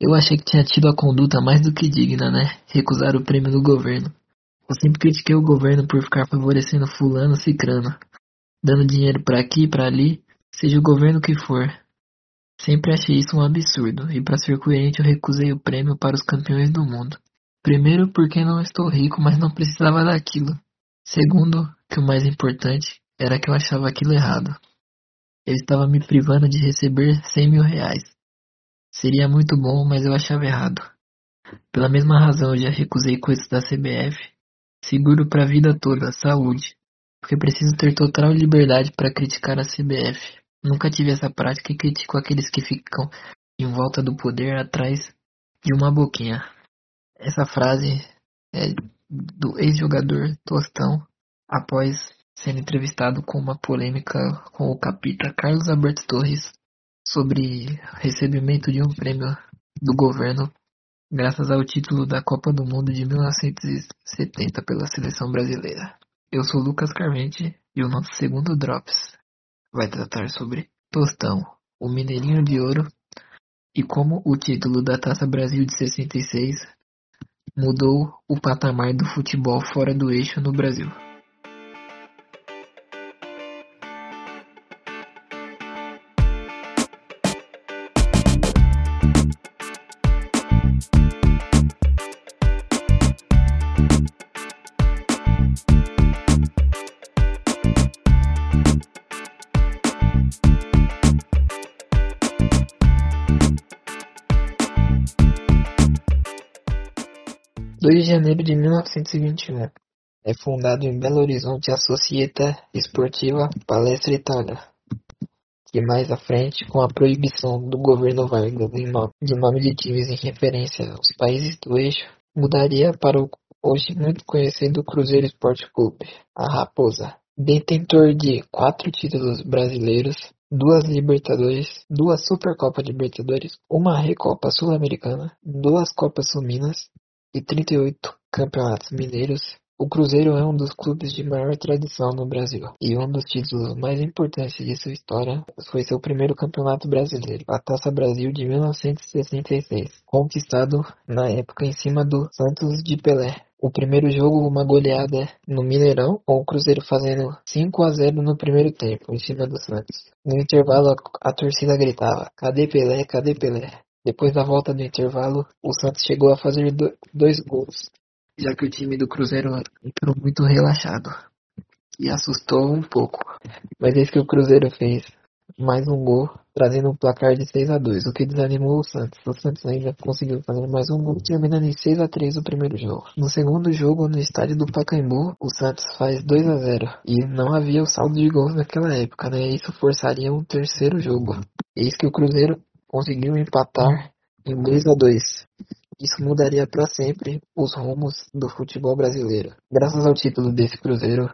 Eu achei que tinha tido a conduta mais do que digna, né? Recusar o prêmio do governo. Eu sempre critiquei o governo por ficar favorecendo fulano cicrano, dando dinheiro para aqui e para ali, seja o governo que for. Sempre achei isso um absurdo, e para ser coerente eu recusei o prêmio para os campeões do mundo. Primeiro, porque não estou rico, mas não precisava daquilo. Segundo, que o mais importante era que eu achava aquilo errado. Eu estava me privando de receber 100 mil reais. Seria muito bom, mas eu achava errado. Pela mesma razão, eu já recusei coisas da CBF. Seguro para a vida toda, saúde. Porque preciso ter total liberdade para criticar a CBF. Nunca tive essa prática e critico aqueles que ficam em volta do poder atrás de uma boquinha. Essa frase é do ex-jogador Tostão após sendo entrevistado com uma polêmica com o capita Carlos Alberto Torres sobre recebimento de um prêmio do governo graças ao título da Copa do Mundo de 1970 pela seleção brasileira. Eu sou Lucas Carmente e o nosso segundo Drops vai tratar sobre Tostão, o Mineirinho de Ouro e como o título da Taça Brasil de 66 mudou o patamar do futebol fora do eixo no Brasil. 2 de janeiro de 1921. É fundado em Belo Horizonte a Società Esportiva Palestra Itália, que mais à frente, com a proibição do governo Vargas de nome de times em referência aos países do eixo, mudaria para o hoje muito conhecido Cruzeiro Esporte Clube, a Raposa. Detentor de quatro títulos brasileiros, duas Libertadores, duas Supercopa Libertadores, uma Recopa Sul-Americana, duas Copas Sul-Minas e trinta e oito campeonatos mineiros, o Cruzeiro é um dos clubes de maior tradição no Brasil, e um dos títulos mais importantes de sua história foi seu primeiro campeonato brasileiro, a Taça Brasil de 1966, conquistado na época em cima do Santos de Pelé. O primeiro jogo, uma goleada no Mineirão, com o Cruzeiro fazendo 5 a 0 no primeiro tempo, em cima do Santos. No intervalo, a, a torcida gritava: Cadê Pelé? Cadê Pelé? Depois da volta do intervalo, o Santos chegou a fazer dois gols, já que o time do Cruzeiro entrou muito relaxado e assustou um pouco. Mas eis que o Cruzeiro fez mais um gol, trazendo um placar de 6 a 2 o que desanimou o Santos. O Santos ainda conseguiu fazer mais um gol, terminando em 6 a 3 o primeiro jogo. No segundo jogo, no estádio do Pacaembu, o Santos faz 2 a 0 e não havia o saldo de gols naquela época, né? Isso forçaria um terceiro jogo. Eis que o Cruzeiro conseguiu empatar em 2 a 2. Isso mudaria para sempre os rumos do futebol brasileiro. Graças ao título desse Cruzeiro,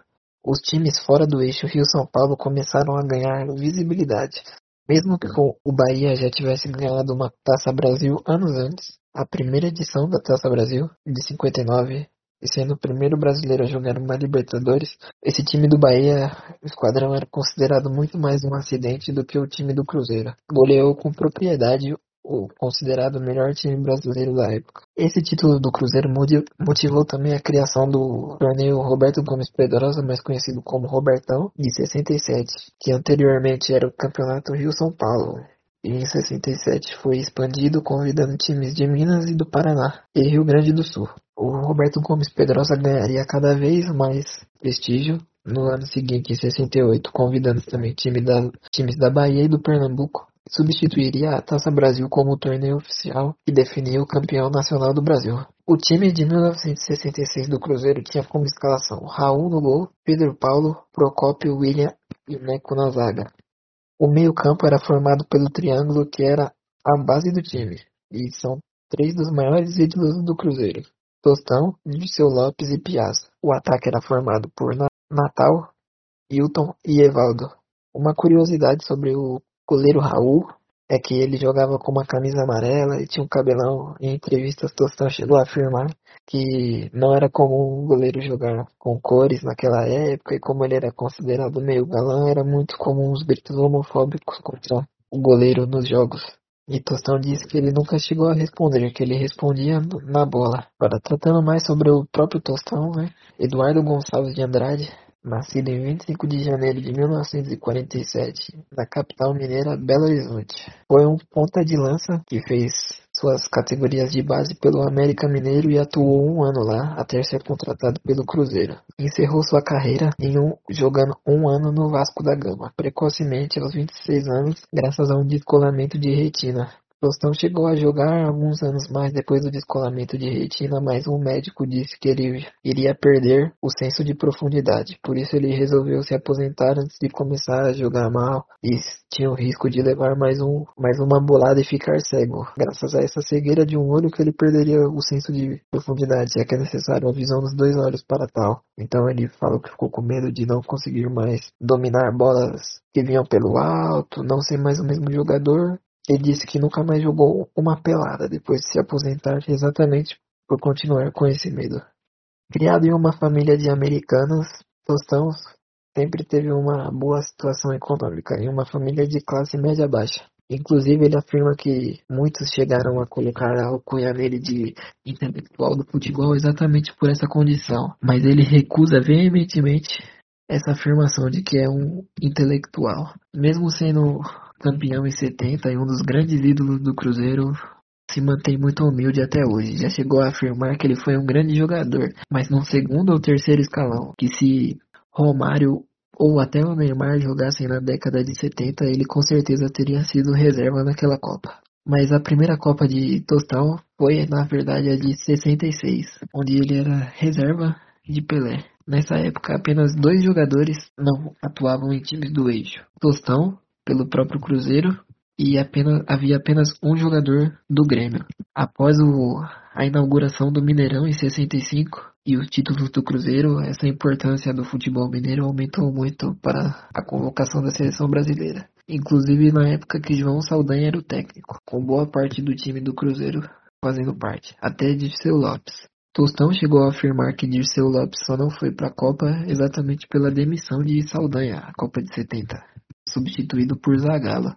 os times fora do eixo Rio-São Paulo começaram a ganhar visibilidade. Mesmo que o Bahia já tivesse ganhado uma Taça Brasil anos antes, a primeira edição da Taça Brasil, de 59, e sendo o primeiro brasileiro a jogar uma Libertadores, esse time do Bahia, o esquadrão era considerado muito mais um acidente do que o time do Cruzeiro. Goleou com propriedade o considerado melhor time brasileiro da época. Esse título do Cruzeiro motivou também a criação do torneio Roberto Gomes Pedrosa, mais conhecido como Robertão, de 67, que anteriormente era o Campeonato Rio-São Paulo. E em 67 foi expandido convidando times de Minas e do Paraná e Rio Grande do Sul. O Roberto Gomes Pedrosa ganharia cada vez mais prestígio no ano seguinte, em 68, convidando também time da, times da Bahia e do Pernambuco. Substituiria a Taça Brasil como o torneio oficial e definia o campeão nacional do Brasil. O time de 1966 do Cruzeiro tinha como escalação Raul no gol, Pedro Paulo, Procópio, William e Neco na zaga. O meio-campo era formado pelo triângulo que era a base do time, e são três dos maiores ídolos do Cruzeiro. Tostão, Dirceu Lopes e Piazza. O ataque era formado por Natal, Hilton e Evaldo. Uma curiosidade sobre o goleiro Raul é que ele jogava com uma camisa amarela e tinha um cabelão. Em entrevistas, Tostão chegou a afirmar que não era comum um goleiro jogar com cores naquela época e como ele era considerado meio galã, era muito comum os gritos homofóbicos contra o goleiro nos jogos. E Tostão disse que ele nunca chegou a responder, que ele respondia na bola. Agora, tratando mais sobre o próprio Tostão, né? Eduardo Gonçalves de Andrade Nascido em 25 de janeiro de 1947, na capital mineira Belo Horizonte. Foi um ponta de lança que fez suas categorias de base pelo América Mineiro e atuou um ano lá até ser contratado pelo Cruzeiro. Encerrou sua carreira em um, jogando um ano no Vasco da Gama, precocemente aos 26 anos, graças a um descolamento de retina. Tostão chegou a jogar alguns anos mais depois do descolamento de retina, mas um médico disse que ele iria perder o senso de profundidade. Por isso ele resolveu se aposentar antes de começar a jogar mal e tinha o risco de levar mais, um, mais uma bolada e ficar cego. Graças a essa cegueira de um olho que ele perderia o senso de profundidade, já que é necessário a visão dos dois olhos para tal. Então ele falou que ficou com medo de não conseguir mais dominar bolas que vinham pelo alto, não ser mais o mesmo jogador ele disse que nunca mais jogou uma pelada depois de se aposentar exatamente por continuar com esse medo. Criado em uma família de americanos, Tostão sempre teve uma boa situação econômica, em uma família de classe média baixa. Inclusive, ele afirma que muitos chegaram a colocar a alcunha nele de intelectual do futebol exatamente por essa condição, mas ele recusa veementemente essa afirmação de que é um intelectual. Mesmo sendo campeão em 70 e um dos grandes ídolos do Cruzeiro, se mantém muito humilde até hoje. Já chegou a afirmar que ele foi um grande jogador, mas no segundo ou terceiro escalão, que se Romário ou até o Neymar jogassem na década de 70, ele com certeza teria sido reserva naquela Copa. Mas a primeira Copa de Tostão foi, na verdade, a de 66, onde ele era reserva de Pelé. Nessa época, apenas dois jogadores não atuavam em times do eixo: Tostão pelo próprio Cruzeiro e apenas, havia apenas um jogador do Grêmio. Após o, a inauguração do Mineirão em 65 e os títulos do Cruzeiro, essa importância do futebol mineiro aumentou muito para a convocação da seleção brasileira. Inclusive na época que João Saldanha era o técnico, com boa parte do time do Cruzeiro fazendo parte, até Dirceu Lopes. Tostão chegou a afirmar que Dirceu Lopes só não foi para a Copa exatamente pela demissão de Saldanha, a Copa de 70 substituído por Zagallo.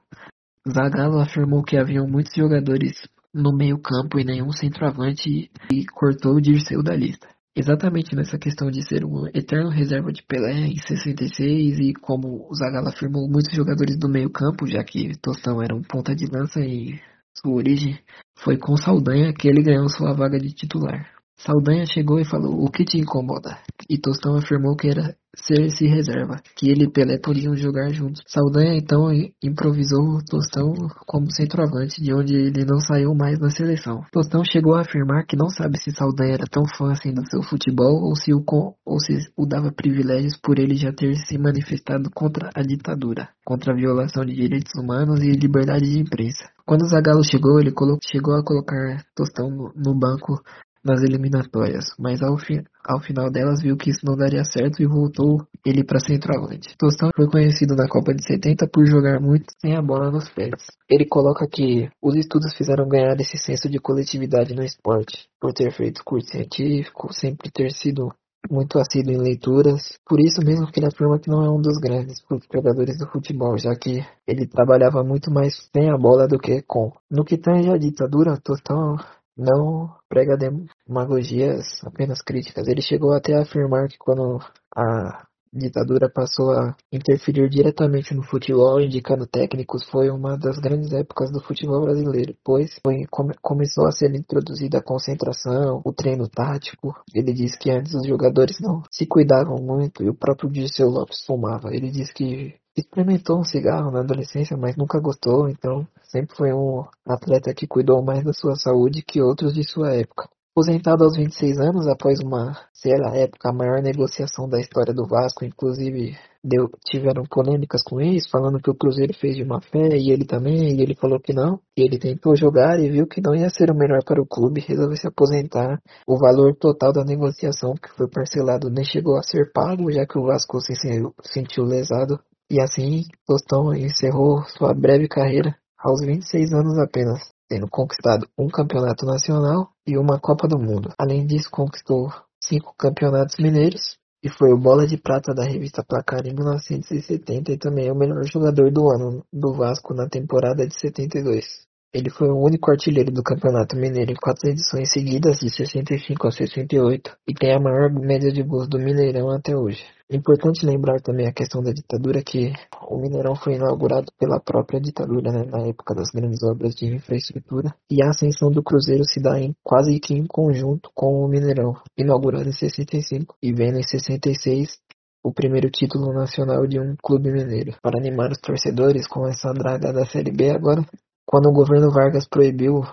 Zagallo afirmou que haviam muitos jogadores no meio-campo e nenhum centroavante e cortou o Dirceu da lista. Exatamente nessa questão de ser um eterno reserva de Pelé em 66 e como o Zagallo afirmou, muitos jogadores do meio-campo, já que Tostão era um ponta de lança em sua origem, foi com Saldanha que ele ganhou sua vaga de titular. Saldanha chegou e falou: O que te incomoda? E Tostão afirmou que era ser-se reserva, que ele e Pelé podiam jogar juntos. Saldanha então improvisou Tostão como centroavante, de onde ele não saiu mais na seleção. Tostão chegou a afirmar que não sabe se Saldanha era tão fã assim do seu futebol ou se o, ou se o dava privilégios por ele já ter se manifestado contra a ditadura, contra a violação de direitos humanos e liberdade de imprensa. Quando Zagallo chegou, ele chegou a colocar Tostão no, no banco nas eliminatórias, mas ao, fi ao final delas viu que isso não daria certo e voltou ele para centroavante. Tostão foi conhecido na Copa de 70 por jogar muito sem a bola nos pés. Ele coloca que os estudos fizeram ganhar esse senso de coletividade no esporte, por ter feito curso científico, sempre ter sido muito assíduo em leituras, por isso mesmo que ele afirma que não é um dos grandes jogadores do futebol, já que ele trabalhava muito mais sem a bola do que com. No que tange a ditadura, Tostão não prega demagogias, apenas críticas. Ele chegou até a afirmar que quando a ditadura passou a interferir diretamente no futebol, indicando técnicos, foi uma das grandes épocas do futebol brasileiro, pois foi, come, começou a ser introduzida a concentração, o treino tático. Ele disse que antes os jogadores não se cuidavam muito e o próprio Dirceu Lopes fumava. Ele disse que experimentou um cigarro na adolescência, mas nunca gostou, então sempre foi um atleta que cuidou mais da sua saúde que outros de sua época. Aposentado aos 26 anos, após uma, sei lá, época, a maior negociação da história do Vasco, inclusive deu, tiveram polêmicas com isso, falando que o Cruzeiro fez de má fé, e ele também, e ele falou que não. E ele tentou jogar e viu que não ia ser o melhor para o clube, resolveu se aposentar. O valor total da negociação, que foi parcelado, nem chegou a ser pago, já que o Vasco se sentiu lesado e assim, Tostão encerrou sua breve carreira aos 26 anos apenas, tendo conquistado um campeonato nacional e uma Copa do Mundo. Além disso, conquistou cinco campeonatos mineiros e foi o bola de prata da revista Placar em 1970 e também é o melhor jogador do ano do Vasco na temporada de 72. Ele foi o único artilheiro do Campeonato Mineiro em quatro edições seguidas, de 65 a 68, e tem a maior média de gols do Mineirão até hoje. Importante lembrar também a questão da ditadura, que o Mineirão foi inaugurado pela própria ditadura, né, na época das grandes obras de infraestrutura, e a ascensão do Cruzeiro se dá em, quase que em conjunto com o Mineirão, inaugurado em 65 e vendo em 66 o primeiro título nacional de um clube mineiro. Para animar os torcedores com essa draga da Série B agora, quando o governo Vargas proibiu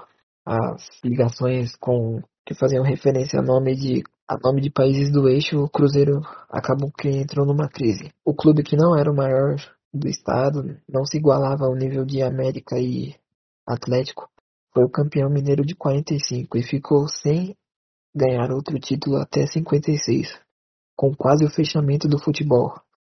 as ligações com que faziam referência a nome de a nome de países do eixo, o Cruzeiro acabou que entrou numa crise. O clube que não era o maior do estado, não se igualava ao nível de América e Atlético, foi o campeão mineiro de 45 e ficou sem ganhar outro título até 56, com quase o fechamento do futebol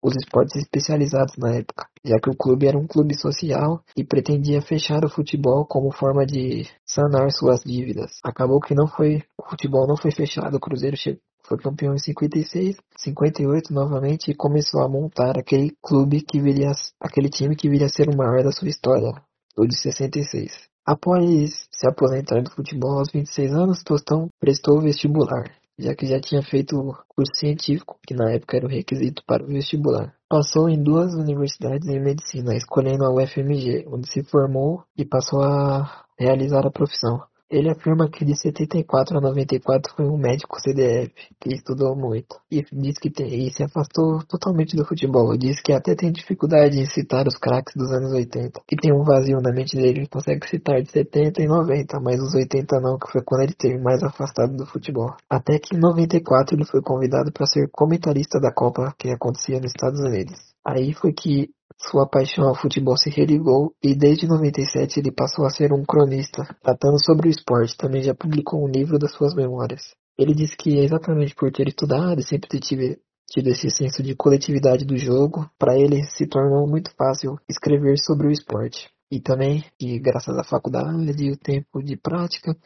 os esportes especializados na época, já que o clube era um clube social e pretendia fechar o futebol como forma de sanar suas dívidas. Acabou que não foi, o futebol não foi fechado, o Cruzeiro chegou, foi campeão em 56, 58 novamente e começou a montar aquele clube que viria, aquele time que viria a ser o maior da sua história, o de 66. Após se aposentar do futebol aos 26 anos, Tostão prestou o vestibular já que já tinha feito curso científico, que na época era o requisito para o vestibular. Passou em duas universidades em medicina, escolhendo a UFMG, onde se formou e passou a realizar a profissão. Ele afirma que de 74 a 94 foi um médico CDF, que estudou muito, e diz que tem, e se afastou totalmente do futebol. Diz que até tem dificuldade em citar os craques dos anos 80, que tem um vazio na mente dele, ele consegue citar de 70 e 90, mas os 80 não, que foi quando ele esteve mais afastado do futebol. Até que em 94 ele foi convidado para ser comentarista da Copa que acontecia nos Estados Unidos. Aí foi que sua paixão ao futebol se religou e desde 97 ele passou a ser um cronista, tratando sobre o esporte. Também já publicou um livro das suas memórias. Ele disse que é exatamente por ter estudado e sempre tive tido esse senso de coletividade do jogo, para ele se tornou muito fácil escrever sobre o esporte. E também, que graças à faculdade e o tempo de prática,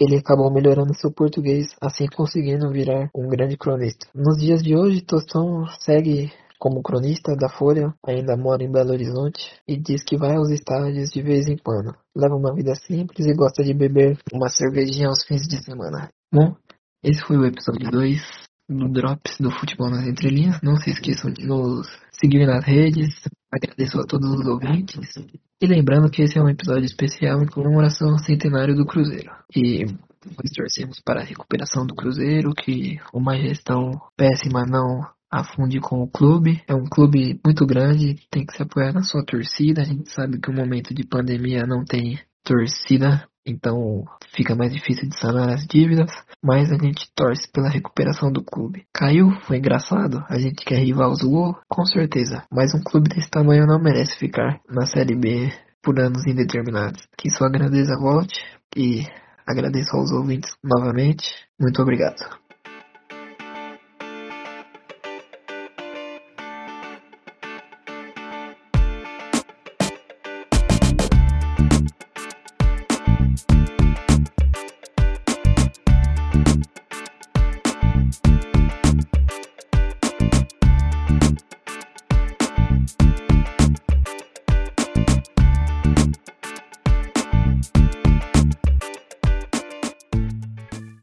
ele acabou melhorando seu português, assim conseguindo virar um grande cronista. Nos dias de hoje, Tostão segue como cronista da Folha, ainda mora em Belo Horizonte e diz que vai aos estádios de vez em quando. Leva uma vida simples e gosta de beber uma cervejinha aos fins de semana. Bom, esse foi o episódio 2 do Drops do Futebol nas Entrelinhas. Não se esqueçam de nos seguir nas redes. Agradeço a todos os ouvintes. E lembrando que esse é um episódio especial em comemoração ao centenário do Cruzeiro. E nós torcemos para a recuperação do Cruzeiro, que uma gestão péssima não afunde com o clube. É um clube muito grande, tem que se apoiar na sua torcida. A gente sabe que o momento de pandemia não tem torcida, então fica mais difícil de sanar as dívidas, mas a gente torce pela recuperação do clube. Caiu, foi engraçado, a gente quer rival zoou, com certeza, mas um clube desse tamanho não merece ficar na Série B por anos indeterminados. Que sua grandeza volte e agradeço aos ouvintes novamente. Muito obrigado.